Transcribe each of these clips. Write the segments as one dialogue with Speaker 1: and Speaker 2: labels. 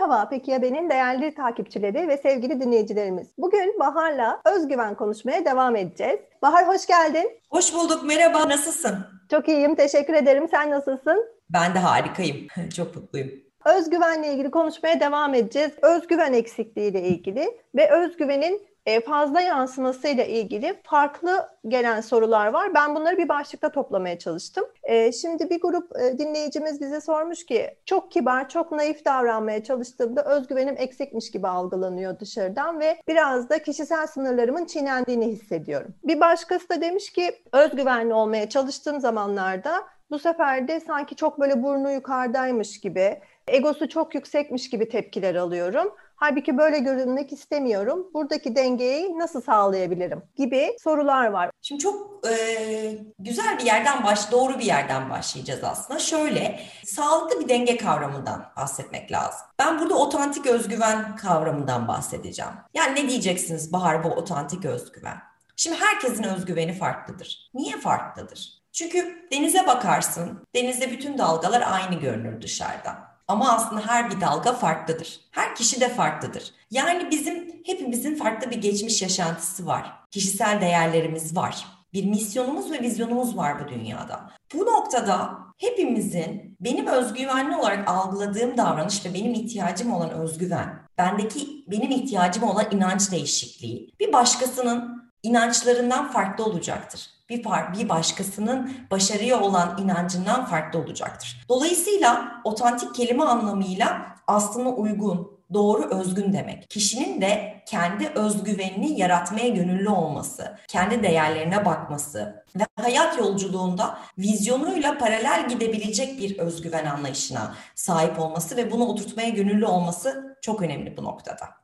Speaker 1: Merhaba Peki ya benim değerli takipçileri ve sevgili dinleyicilerimiz. Bugün Bahar'la özgüven konuşmaya devam edeceğiz. Bahar hoş geldin.
Speaker 2: Hoş bulduk. Merhaba. Nasılsın?
Speaker 1: Çok iyiyim. Teşekkür ederim. Sen nasılsın?
Speaker 2: Ben de harikayım. Çok mutluyum.
Speaker 1: Özgüvenle ilgili konuşmaya devam edeceğiz. Özgüven eksikliği ile ilgili ve özgüvenin e, fazla yansımasıyla ilgili farklı gelen sorular var. Ben bunları bir başlıkta toplamaya çalıştım. E, şimdi bir grup e, dinleyicimiz bize sormuş ki çok kibar, çok naif davranmaya çalıştığımda özgüvenim eksikmiş gibi algılanıyor dışarıdan ve biraz da kişisel sınırlarımın çiğnendiğini hissediyorum. Bir başkası da demiş ki özgüvenli olmaya çalıştığım zamanlarda bu sefer de sanki çok böyle burnu yukarıdaymış gibi, egosu çok yüksekmiş gibi tepkiler alıyorum. Halbuki böyle görünmek istemiyorum. Buradaki dengeyi nasıl sağlayabilirim gibi sorular var.
Speaker 2: Şimdi çok e, güzel bir yerden baş, doğru bir yerden başlayacağız aslında. Şöyle, sağlıklı bir denge kavramından bahsetmek lazım. Ben burada otantik özgüven kavramından bahsedeceğim. Yani ne diyeceksiniz Bahar bu otantik özgüven? Şimdi herkesin özgüveni farklıdır. Niye farklıdır? Çünkü denize bakarsın, denizde bütün dalgalar aynı görünür dışarıdan. Ama aslında her bir dalga farklıdır. Her kişi de farklıdır. Yani bizim hepimizin farklı bir geçmiş yaşantısı var. Kişisel değerlerimiz var. Bir misyonumuz ve vizyonumuz var bu dünyada. Bu noktada hepimizin benim özgüvenli olarak algıladığım davranış ve benim ihtiyacım olan özgüven, bendeki benim ihtiyacım olan inanç değişikliği bir başkasının inançlarından farklı olacaktır bir, bir başkasının başarıya olan inancından farklı olacaktır. Dolayısıyla otantik kelime anlamıyla aslına uygun, doğru, özgün demek. Kişinin de kendi özgüvenini yaratmaya gönüllü olması, kendi değerlerine bakması ve hayat yolculuğunda vizyonuyla paralel gidebilecek bir özgüven anlayışına sahip olması ve bunu oturtmaya gönüllü olması çok önemli bu noktada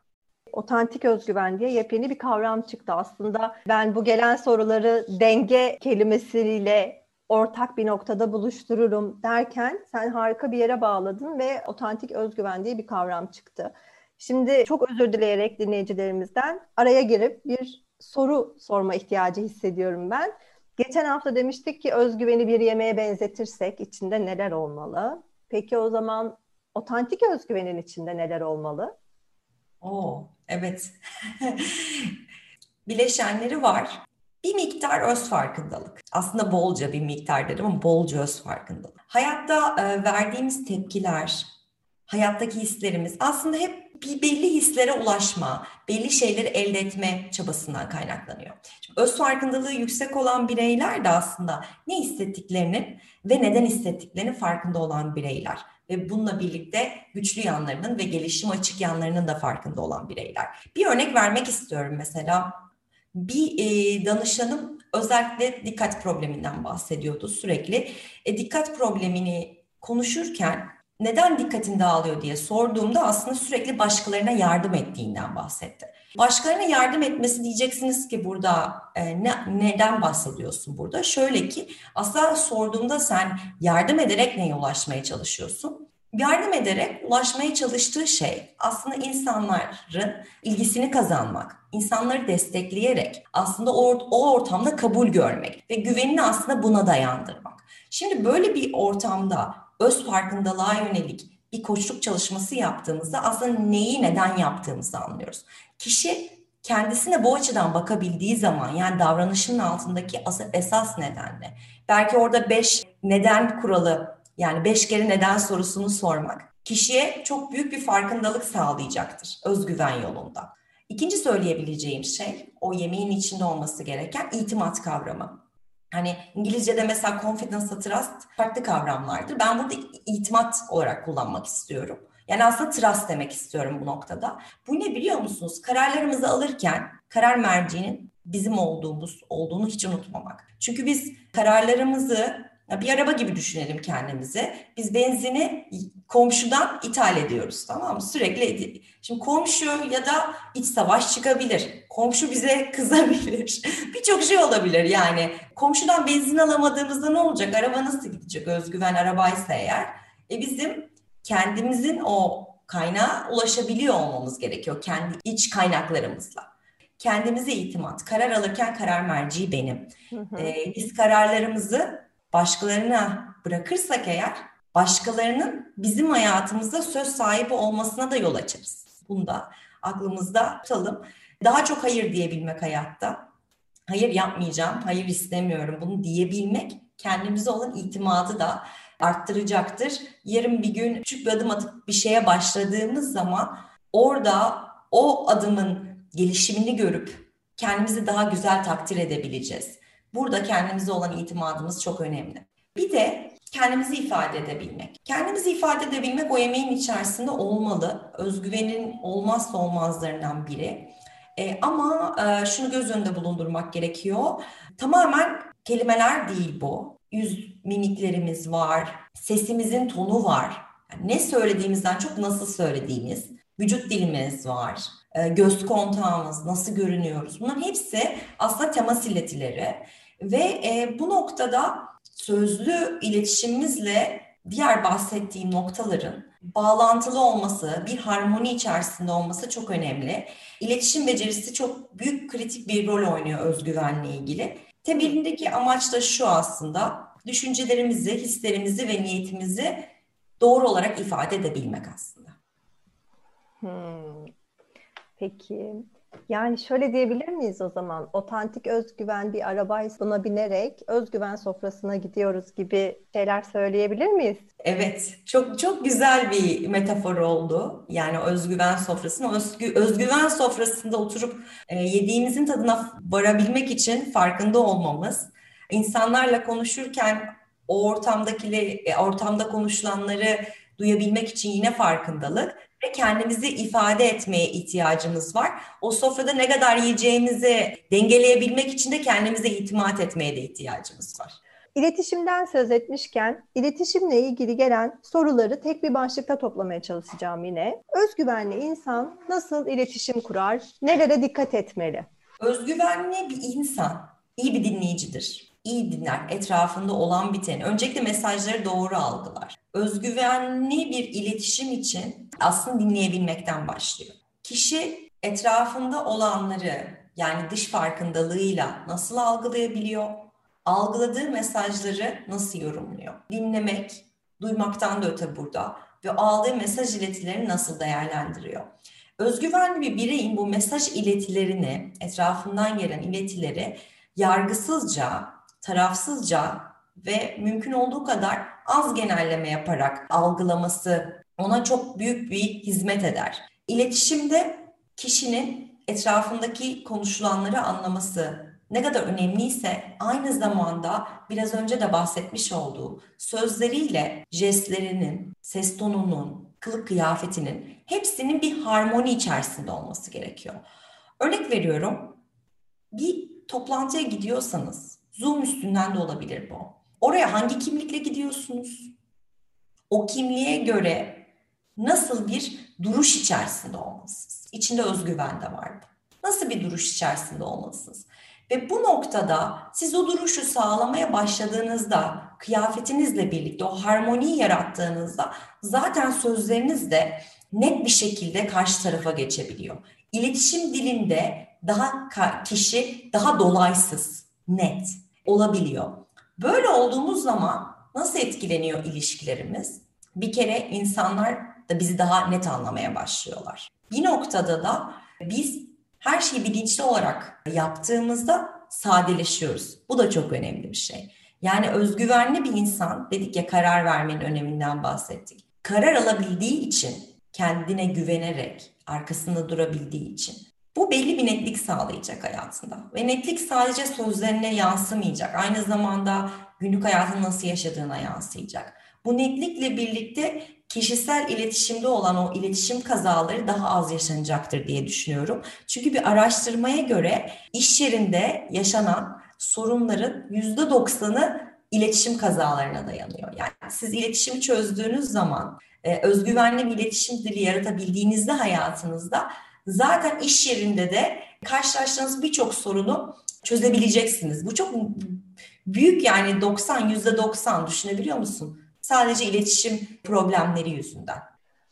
Speaker 1: otantik özgüven diye yepyeni bir kavram çıktı. Aslında ben bu gelen soruları denge kelimesiyle ortak bir noktada buluştururum derken sen harika bir yere bağladın ve otantik özgüven diye bir kavram çıktı. Şimdi çok özür dileyerek dinleyicilerimizden araya girip bir soru sorma ihtiyacı hissediyorum ben. Geçen hafta demiştik ki özgüveni bir yemeğe benzetirsek içinde neler olmalı? Peki o zaman otantik özgüvenin içinde neler olmalı?
Speaker 2: Oo, evet. Bileşenleri var. Bir miktar öz farkındalık. Aslında bolca bir miktar dedim ama bolca öz farkındalık. Hayatta e, verdiğimiz tepkiler, hayattaki hislerimiz aslında hep bir belli hislere ulaşma, belli şeyleri elde etme çabasından kaynaklanıyor. Şimdi öz farkındalığı yüksek olan bireyler de aslında ne hissettiklerinin ve neden hissettiklerinin farkında olan bireyler ve bununla birlikte güçlü yanlarının ve gelişim açık yanlarının da farkında olan bireyler. Bir örnek vermek istiyorum mesela. Bir e, danışanım özellikle dikkat probleminden bahsediyordu sürekli. E, dikkat problemini konuşurken neden dikkatin dağılıyor diye sorduğumda aslında sürekli başkalarına yardım ettiğinden bahsetti. Başkalarına yardım etmesi diyeceksiniz ki burada e, ne, neden bahsediyorsun burada? Şöyle ki aslında sorduğumda sen yardım ederek neye ulaşmaya çalışıyorsun? Yardım ederek ulaşmaya çalıştığı şey aslında insanların ilgisini kazanmak, insanları destekleyerek aslında o, o ortamda kabul görmek ve güvenini aslında buna dayandırmak. Şimdi böyle bir ortamda öz farkındalığa yönelik bir koçluk çalışması yaptığımızda aslında neyi neden yaptığımızı anlıyoruz. Kişi kendisine bu açıdan bakabildiği zaman yani davranışının altındaki esas nedenle belki orada beş neden kuralı yani beş kere neden sorusunu sormak kişiye çok büyük bir farkındalık sağlayacaktır özgüven yolunda. İkinci söyleyebileceğim şey o yemeğin içinde olması gereken itimat kavramı. Hani İngilizce'de mesela confidence, trust farklı kavramlardır. Ben burada itimat olarak kullanmak istiyorum. Yani aslında trust demek istiyorum bu noktada. Bu ne biliyor musunuz? Kararlarımızı alırken karar merciğinin bizim olduğumuz olduğunu hiç unutmamak. Çünkü biz kararlarımızı bir araba gibi düşünelim kendimizi. Biz benzini komşudan ithal ediyoruz tamam mı? Sürekli. Şimdi komşu ya da iç savaş çıkabilir. Komşu bize kızabilir. Birçok şey olabilir yani. Komşudan benzin alamadığımızda ne olacak? Araba nasıl gidecek? Özgüven arabaysa eğer. E bizim kendimizin o kaynağa ulaşabiliyor olmamız gerekiyor. Kendi iç kaynaklarımızla kendimize itimat. Karar alırken karar merci benim. Ee, biz kararlarımızı başkalarına bırakırsak eğer başkalarının bizim hayatımızda söz sahibi olmasına da yol açarız. Bunu da aklımızda tutalım. Daha çok hayır diyebilmek hayatta. Hayır yapmayacağım, hayır istemiyorum bunu diyebilmek kendimize olan itimadı da arttıracaktır. Yarın bir gün küçük bir adım atıp bir şeye başladığımız zaman orada o adımın gelişimini görüp kendimizi daha güzel takdir edebileceğiz. Burada kendimize olan itimadımız çok önemli. Bir de kendimizi ifade edebilmek. Kendimizi ifade edebilmek o yemeğin içerisinde olmalı. Özgüvenin olmazsa olmazlarından biri. E, ama e, şunu göz önünde bulundurmak gerekiyor. Tamamen kelimeler değil bu. Yüz mimiklerimiz var, sesimizin tonu var. Yani ne söylediğimizden çok nasıl söylediğimiz, vücut dilimiz var, e, göz kontağımız, nasıl görünüyoruz. Bunların hepsi aslında temas iletileri. Ve e, bu noktada sözlü iletişimimizle diğer bahsettiğim noktaların bağlantılı olması, bir harmoni içerisinde olması çok önemli. İletişim becerisi çok büyük kritik bir rol oynuyor özgüvenle ilgili. Temelindeki amaç da şu aslında, düşüncelerimizi, hislerimizi ve niyetimizi doğru olarak ifade edebilmek aslında.
Speaker 1: Hmm. Peki. Yani şöyle diyebilir miyiz o zaman? Otantik özgüven bir arabaysa buna binerek özgüven sofrasına gidiyoruz gibi şeyler söyleyebilir miyiz?
Speaker 2: Evet, çok çok güzel bir metafor oldu. Yani özgüven sofrasında, özgü, özgüven sofrasında oturup e, yediğimizin tadına varabilmek için farkında olmamız, insanlarla konuşurken o ortamdakileri, e, ortamda konuşulanları duyabilmek için yine farkındalık ve kendimizi ifade etmeye ihtiyacımız var. O sofrada ne kadar yiyeceğimizi dengeleyebilmek için de kendimize itimat etmeye de ihtiyacımız var.
Speaker 1: İletişimden söz etmişken iletişimle ilgili gelen soruları tek bir başlıkta toplamaya çalışacağım yine. Özgüvenli insan nasıl iletişim kurar? Nelere dikkat etmeli?
Speaker 2: Özgüvenli bir insan iyi bir dinleyicidir iyi dinler, etrafında olan biteni. Öncelikle mesajları doğru algılar. Özgüvenli bir iletişim için aslında dinleyebilmekten başlıyor. Kişi etrafında olanları yani dış farkındalığıyla nasıl algılayabiliyor? Algıladığı mesajları nasıl yorumluyor? Dinlemek, duymaktan da öte burada ve aldığı mesaj iletilerini nasıl değerlendiriyor? Özgüvenli bir bireyin bu mesaj iletilerini, etrafından gelen iletileri yargısızca tarafsızca ve mümkün olduğu kadar az genelleme yaparak algılaması ona çok büyük bir hizmet eder. İletişimde kişinin etrafındaki konuşulanları anlaması ne kadar önemliyse aynı zamanda biraz önce de bahsetmiş olduğu sözleriyle jestlerinin, ses tonunun, kılık kıyafetinin hepsinin bir harmoni içerisinde olması gerekiyor. Örnek veriyorum. Bir toplantıya gidiyorsanız Zoom üstünden de olabilir bu. Oraya hangi kimlikle gidiyorsunuz? O kimliğe göre nasıl bir duruş içerisinde olmalısınız? İçinde özgüven de var. Nasıl bir duruş içerisinde olmalısınız? Ve bu noktada siz o duruşu sağlamaya başladığınızda, kıyafetinizle birlikte o harmoniyi yarattığınızda zaten sözleriniz de net bir şekilde karşı tarafa geçebiliyor. İletişim dilinde daha kişi daha dolaysız, net olabiliyor. Böyle olduğumuz zaman nasıl etkileniyor ilişkilerimiz? Bir kere insanlar da bizi daha net anlamaya başlıyorlar. Bir noktada da biz her şeyi bilinçli olarak yaptığımızda sadeleşiyoruz. Bu da çok önemli bir şey. Yani özgüvenli bir insan, dedik ya karar vermenin öneminden bahsettik. Karar alabildiği için, kendine güvenerek, arkasında durabildiği için bu belli bir netlik sağlayacak hayatında. Ve netlik sadece sözlerine yansımayacak. Aynı zamanda günlük hayatını nasıl yaşadığına yansıyacak. Bu netlikle birlikte kişisel iletişimde olan o iletişim kazaları daha az yaşanacaktır diye düşünüyorum. Çünkü bir araştırmaya göre iş yerinde yaşanan sorunların yüzde doksanı iletişim kazalarına dayanıyor. Yani siz iletişimi çözdüğünüz zaman, e, özgüvenli bir iletişim dili yaratabildiğinizde hayatınızda zaten iş yerinde de karşılaştığınız birçok sorunu çözebileceksiniz. Bu çok büyük yani 90 yüzde 90 düşünebiliyor musun? Sadece iletişim problemleri yüzünden.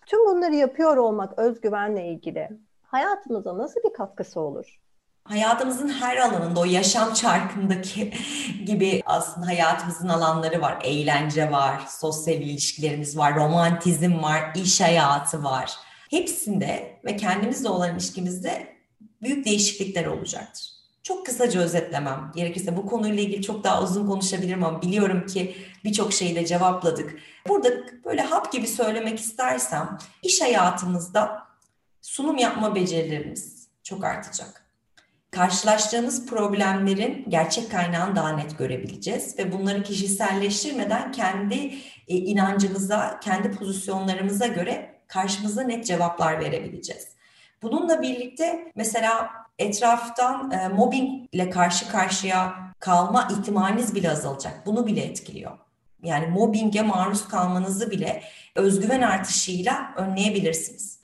Speaker 1: Tüm bunları yapıyor olmak özgüvenle ilgili hayatımıza nasıl bir katkısı olur?
Speaker 2: hayatımızın her alanında o yaşam çarkındaki gibi aslında hayatımızın alanları var. Eğlence var, sosyal ilişkilerimiz var, romantizm var, iş hayatı var. Hepsinde ve kendimizle olan ilişkimizde büyük değişiklikler olacaktır. Çok kısaca özetlemem gerekirse bu konuyla ilgili çok daha uzun konuşabilirim ama biliyorum ki birçok şeyi de cevapladık. Burada böyle hap gibi söylemek istersem iş hayatımızda sunum yapma becerilerimiz çok artacak. Karşılaştığımız problemlerin gerçek kaynağını daha net görebileceğiz ve bunları kişiselleştirmeden kendi e, inancımıza, kendi pozisyonlarımıza göre karşımıza net cevaplar verebileceğiz. Bununla birlikte mesela etraftan e, mobbingle karşı karşıya kalma ihtimaliniz bile azalacak. Bunu bile etkiliyor. Yani mobbinge maruz kalmanızı bile özgüven artışıyla önleyebilirsiniz.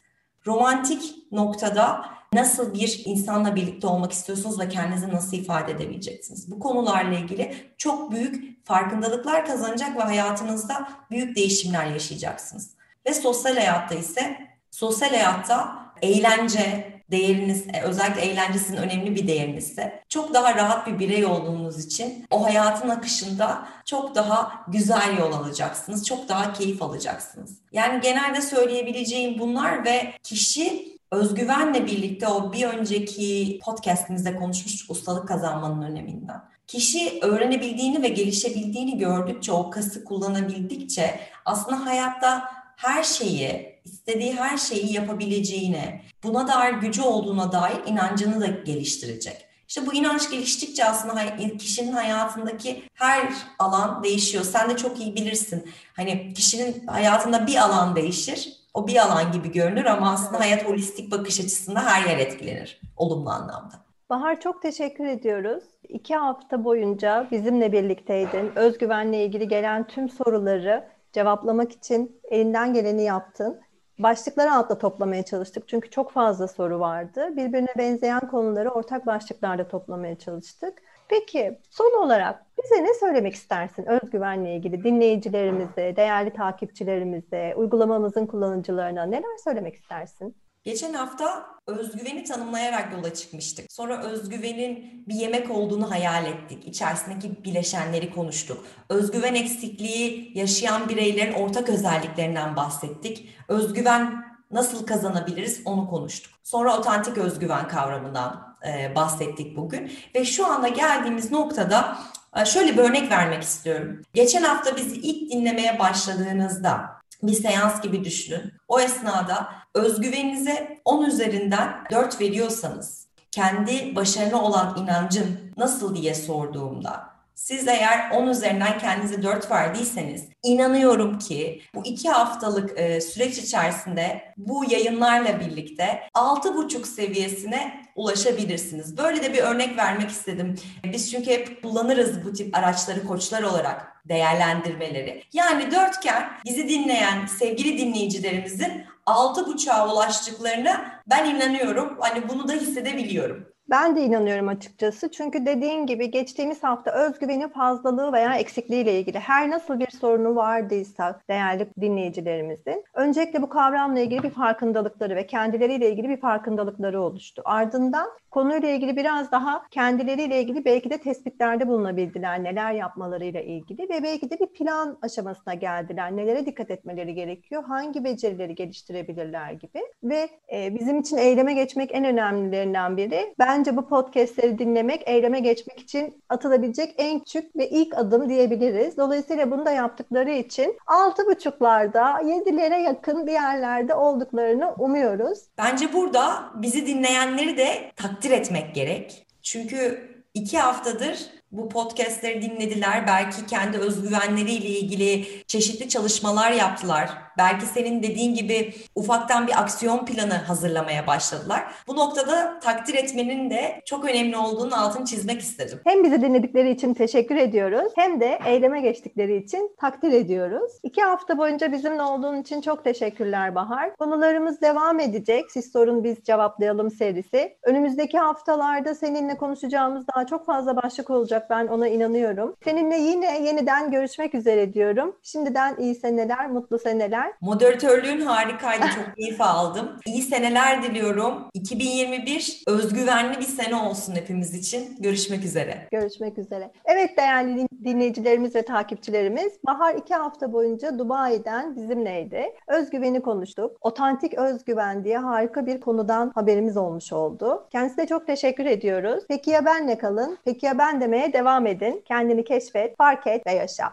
Speaker 2: Romantik noktada nasıl bir insanla birlikte olmak istiyorsunuz ve kendinizi nasıl ifade edebileceksiniz? Bu konularla ilgili çok büyük farkındalıklar kazanacak ve hayatınızda büyük değişimler yaşayacaksınız. Ve sosyal hayatta ise sosyal hayatta eğlence, değeriniz, e, özellikle eğlencesinin önemli bir değerinizse çok daha rahat bir birey olduğunuz için o hayatın akışında çok daha güzel yol alacaksınız. Çok daha keyif alacaksınız. Yani genelde söyleyebileceğim bunlar ve kişi özgüvenle birlikte o bir önceki podcastimizde konuşmuştuk ustalık kazanmanın öneminden. Kişi öğrenebildiğini ve gelişebildiğini gördükçe, o kası kullanabildikçe aslında hayatta her şeyi, istediği her şeyi yapabileceğine, buna dair gücü olduğuna dair inancını da geliştirecek. İşte bu inanç geliştikçe aslında kişinin hayatındaki her alan değişiyor. Sen de çok iyi bilirsin. Hani kişinin hayatında bir alan değişir. O bir alan gibi görünür ama aslında hayat holistik bakış açısında her yer etkilenir olumlu anlamda.
Speaker 1: Bahar çok teşekkür ediyoruz. İki hafta boyunca bizimle birlikteydin. Özgüvenle ilgili gelen tüm soruları cevaplamak için elinden geleni yaptın. Başlıkları altla toplamaya çalıştık çünkü çok fazla soru vardı. Birbirine benzeyen konuları ortak başlıklarda toplamaya çalıştık. Peki son olarak bize ne söylemek istersin özgüvenle ilgili dinleyicilerimize, değerli takipçilerimize, uygulamamızın kullanıcılarına neler söylemek istersin?
Speaker 2: Geçen hafta özgüveni tanımlayarak yola çıkmıştık. Sonra özgüvenin bir yemek olduğunu hayal ettik. İçerisindeki bileşenleri konuştuk. Özgüven eksikliği yaşayan bireylerin ortak özelliklerinden bahsettik. Özgüven nasıl kazanabiliriz onu konuştuk. Sonra otantik özgüven kavramından e, bahsettik bugün. Ve şu anda geldiğimiz noktada e, şöyle bir örnek vermek istiyorum. Geçen hafta bizi ilk dinlemeye başladığınızda bir seans gibi düşünün. O esnada özgüveninize 10 üzerinden 4 veriyorsanız kendi başarına olan inancın nasıl diye sorduğumda siz eğer 10 üzerinden kendinize 4 verdiyseniz inanıyorum ki bu 2 haftalık e, süreç içerisinde bu yayınlarla birlikte 6,5 seviyesine ulaşabilirsiniz. Böyle de bir örnek vermek istedim. Biz çünkü hep kullanırız bu tip araçları koçlar olarak değerlendirmeleri. Yani dörtgen bizi dinleyen sevgili dinleyicilerimizin altı buçuğa ulaştıklarına ben inanıyorum. Hani bunu da hissedebiliyorum.
Speaker 1: Ben de inanıyorum açıkçası. Çünkü dediğin gibi geçtiğimiz hafta özgüvenin fazlalığı veya eksikliği ile ilgili her nasıl bir sorunu vardıysa değerli dinleyicilerimizin öncelikle bu kavramla ilgili bir farkındalıkları ve kendileriyle ilgili bir farkındalıkları oluştu. Ardından konuyla ilgili biraz daha kendileriyle ilgili belki de tespitlerde bulunabildiler neler yapmalarıyla ilgili ve belki de bir plan aşamasına geldiler. Nelere dikkat etmeleri gerekiyor, hangi becerileri geliştirebilirler gibi ve e, bizim için eyleme geçmek en önemlilerinden biri. Bence bu podcastleri dinlemek, eyleme geçmek için atılabilecek en küçük ve ilk adım diyebiliriz. Dolayısıyla bunu da yaptıkları için altı buçuklarda, yedilere yakın bir yerlerde olduklarını umuyoruz.
Speaker 2: Bence burada bizi dinleyenleri de takdir takdir etmek gerek. Çünkü iki haftadır bu podcastleri dinlediler. Belki kendi özgüvenleriyle ilgili çeşitli çalışmalar yaptılar. Belki senin dediğin gibi ufaktan bir aksiyon planı hazırlamaya başladılar. Bu noktada takdir etmenin de çok önemli olduğunu altını çizmek istedim.
Speaker 1: Hem bizi dinledikleri için teşekkür ediyoruz hem de eyleme geçtikleri için takdir ediyoruz. İki hafta boyunca bizimle olduğun için çok teşekkürler Bahar. Konularımız devam edecek. Siz sorun biz cevaplayalım serisi. Önümüzdeki haftalarda seninle konuşacağımız daha çok fazla başlık olacak. Ben ona inanıyorum. Seninle yine yeniden görüşmek üzere diyorum. Şimdiden iyi seneler, mutlu seneler seneler.
Speaker 2: Moderatörlüğün harikaydı. Çok keyif aldım. İyi seneler diliyorum. 2021 özgüvenli bir sene olsun hepimiz için. Görüşmek üzere.
Speaker 1: Görüşmek üzere. Evet değerli dinleyicilerimiz ve takipçilerimiz Bahar iki hafta boyunca Dubai'den bizimleydi. Özgüveni konuştuk. Otantik özgüven diye harika bir konudan haberimiz olmuş oldu. Kendisine çok teşekkür ediyoruz. Peki ya benle kalın? Peki ya ben demeye devam edin. Kendini keşfet, fark et ve yaşa.